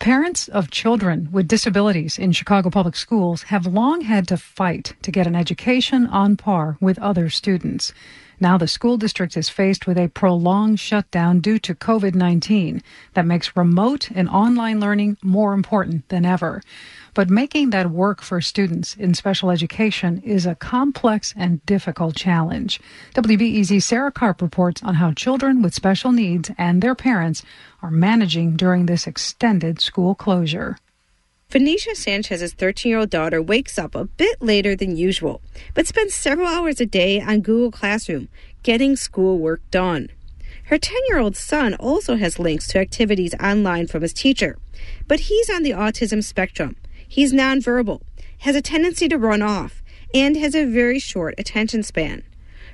Parents of children with disabilities in Chicago Public Schools have long had to fight to get an education on par with other students. Now the school district is faced with a prolonged shutdown due to COVID-19 that makes remote and online learning more important than ever. But making that work for students in special education is a complex and difficult challenge. WBEZ Sarah Karp reports on how children with special needs and their parents are managing during this extended school closure. Venetia Sanchez's 13 year old daughter wakes up a bit later than usual, but spends several hours a day on Google Classroom getting schoolwork done. Her 10 year old son also has links to activities online from his teacher, but he's on the autism spectrum. He's nonverbal, has a tendency to run off, and has a very short attention span.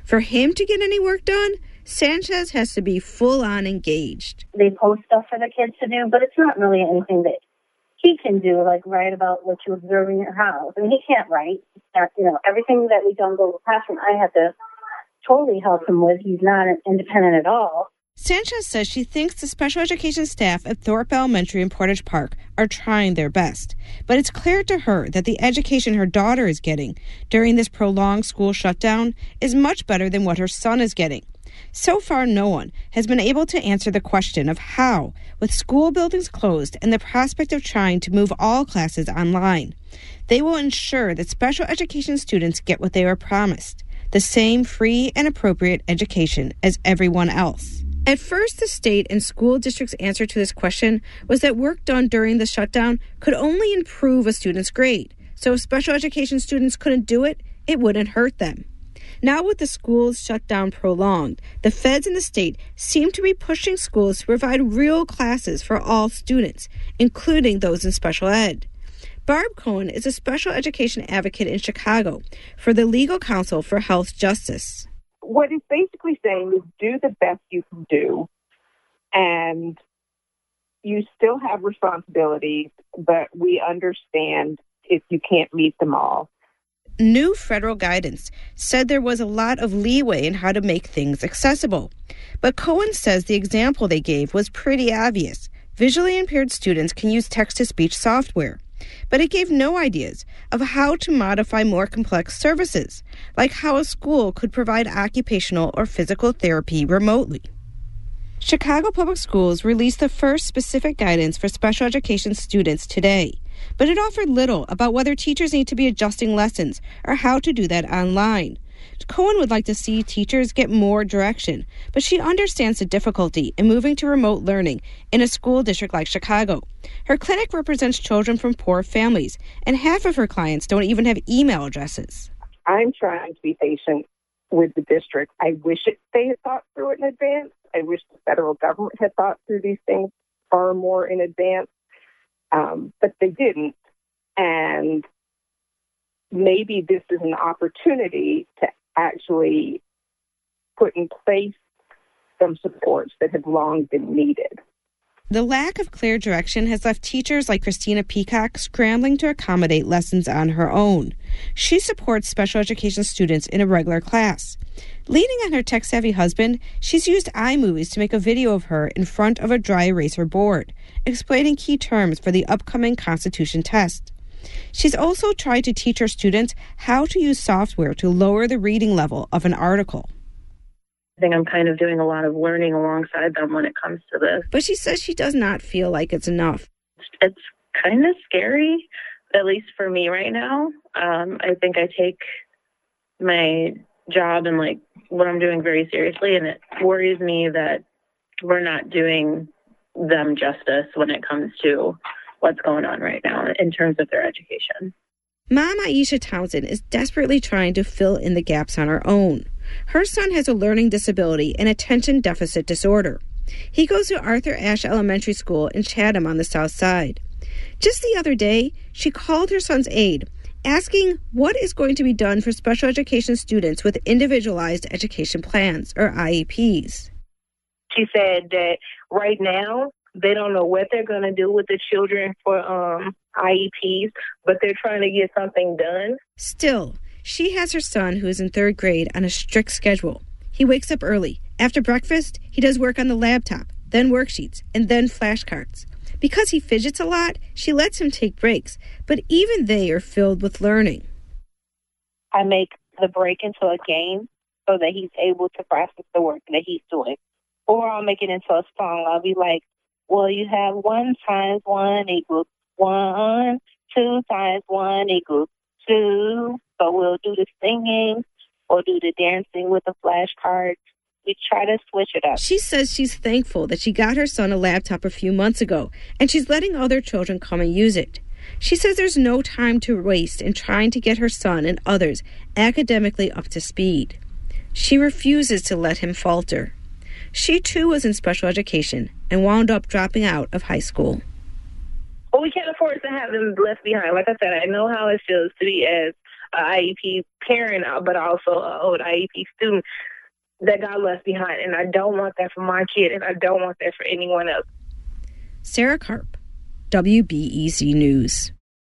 For him to get any work done, Sanchez has to be full on engaged. They post stuff for the kids to do, but it's not really anything that he can do, like write about what you observe in your house. I mean, he can't write. You know, everything that we don't go to classroom, I have to totally help him with. He's not independent at all. Sanchez says she thinks the special education staff at Thorp Elementary in Portage Park are trying their best. But it's clear to her that the education her daughter is getting during this prolonged school shutdown is much better than what her son is getting. So far, no one has been able to answer the question of how, with school buildings closed and the prospect of trying to move all classes online, they will ensure that special education students get what they were promised the same free and appropriate education as everyone else. At first, the state and school district's answer to this question was that work done during the shutdown could only improve a student's grade. So if special education students couldn't do it, it wouldn't hurt them. Now, with the schools shut down prolonged, the feds in the state seem to be pushing schools to provide real classes for all students, including those in special ed. Barb Cohen is a special education advocate in Chicago for the Legal Council for Health Justice. What he's basically saying is do the best you can do, and you still have responsibilities, but we understand if you can't meet them all new federal guidance said there was a lot of leeway in how to make things accessible. But Cohen says the example they gave was pretty obvious. Visually impaired students can use text to speech software, but it gave no ideas of how to modify more complex services, like how a school could provide occupational or physical therapy remotely. Chicago Public Schools released the first specific guidance for special education students today but it offered little about whether teachers need to be adjusting lessons or how to do that online. Cohen would like to see teachers get more direction, but she understands the difficulty in moving to remote learning in a school district like Chicago. Her clinic represents children from poor families, and half of her clients don't even have email addresses. I'm trying to be patient with the district. I wish it, they had thought through it in advance. I wish the federal government had thought through these things far more in advance um, but they didn't. And maybe this is an opportunity to actually put in place some supports that have long been needed. The lack of clear direction has left teachers like Christina Peacock scrambling to accommodate lessons on her own. She supports special education students in a regular class. Leaning on her tech savvy husband, she's used iMovies to make a video of her in front of a dry eraser board, explaining key terms for the upcoming Constitution test. She's also tried to teach her students how to use software to lower the reading level of an article. I think I'm kind of doing a lot of learning alongside them when it comes to this. But she says she does not feel like it's enough. It's kind of scary, at least for me right now. Um, I think I take my job and like what I'm doing very seriously, and it worries me that we're not doing them justice when it comes to what's going on right now in terms of their education. Mom Aisha Townsend is desperately trying to fill in the gaps on her own. Her son has a learning disability and attention deficit disorder. He goes to Arthur Ashe Elementary School in Chatham on the south side. Just the other day, she called her son's aide, asking what is going to be done for special education students with individualized education plans, or IEPs. She said that right now, they don't know what they're going to do with the children for um, IEPs, but they're trying to get something done. Still, she has her son, who is in third grade, on a strict schedule. He wakes up early. After breakfast, he does work on the laptop, then worksheets, and then flashcards. Because he fidgets a lot, she lets him take breaks, but even they are filled with learning. I make the break into a game so that he's able to practice the work that he's doing. Or I'll make it into a song. I'll be like, well, you have one times one equals one, two times one equals two. So we'll do the singing or do the dancing with the flashcards. We try to switch it up. She says she's thankful that she got her son a laptop a few months ago and she's letting other children come and use it. She says there's no time to waste in trying to get her son and others academically up to speed. She refuses to let him falter. She too was in special education and wound up dropping out of high school. Well, we can't afford to have them left behind. Like I said, I know how it feels to be as an IEP parent, but also an old IEP student that got left behind. And I don't want that for my kid, and I don't want that for anyone else. Sarah Karp, WBEZ News.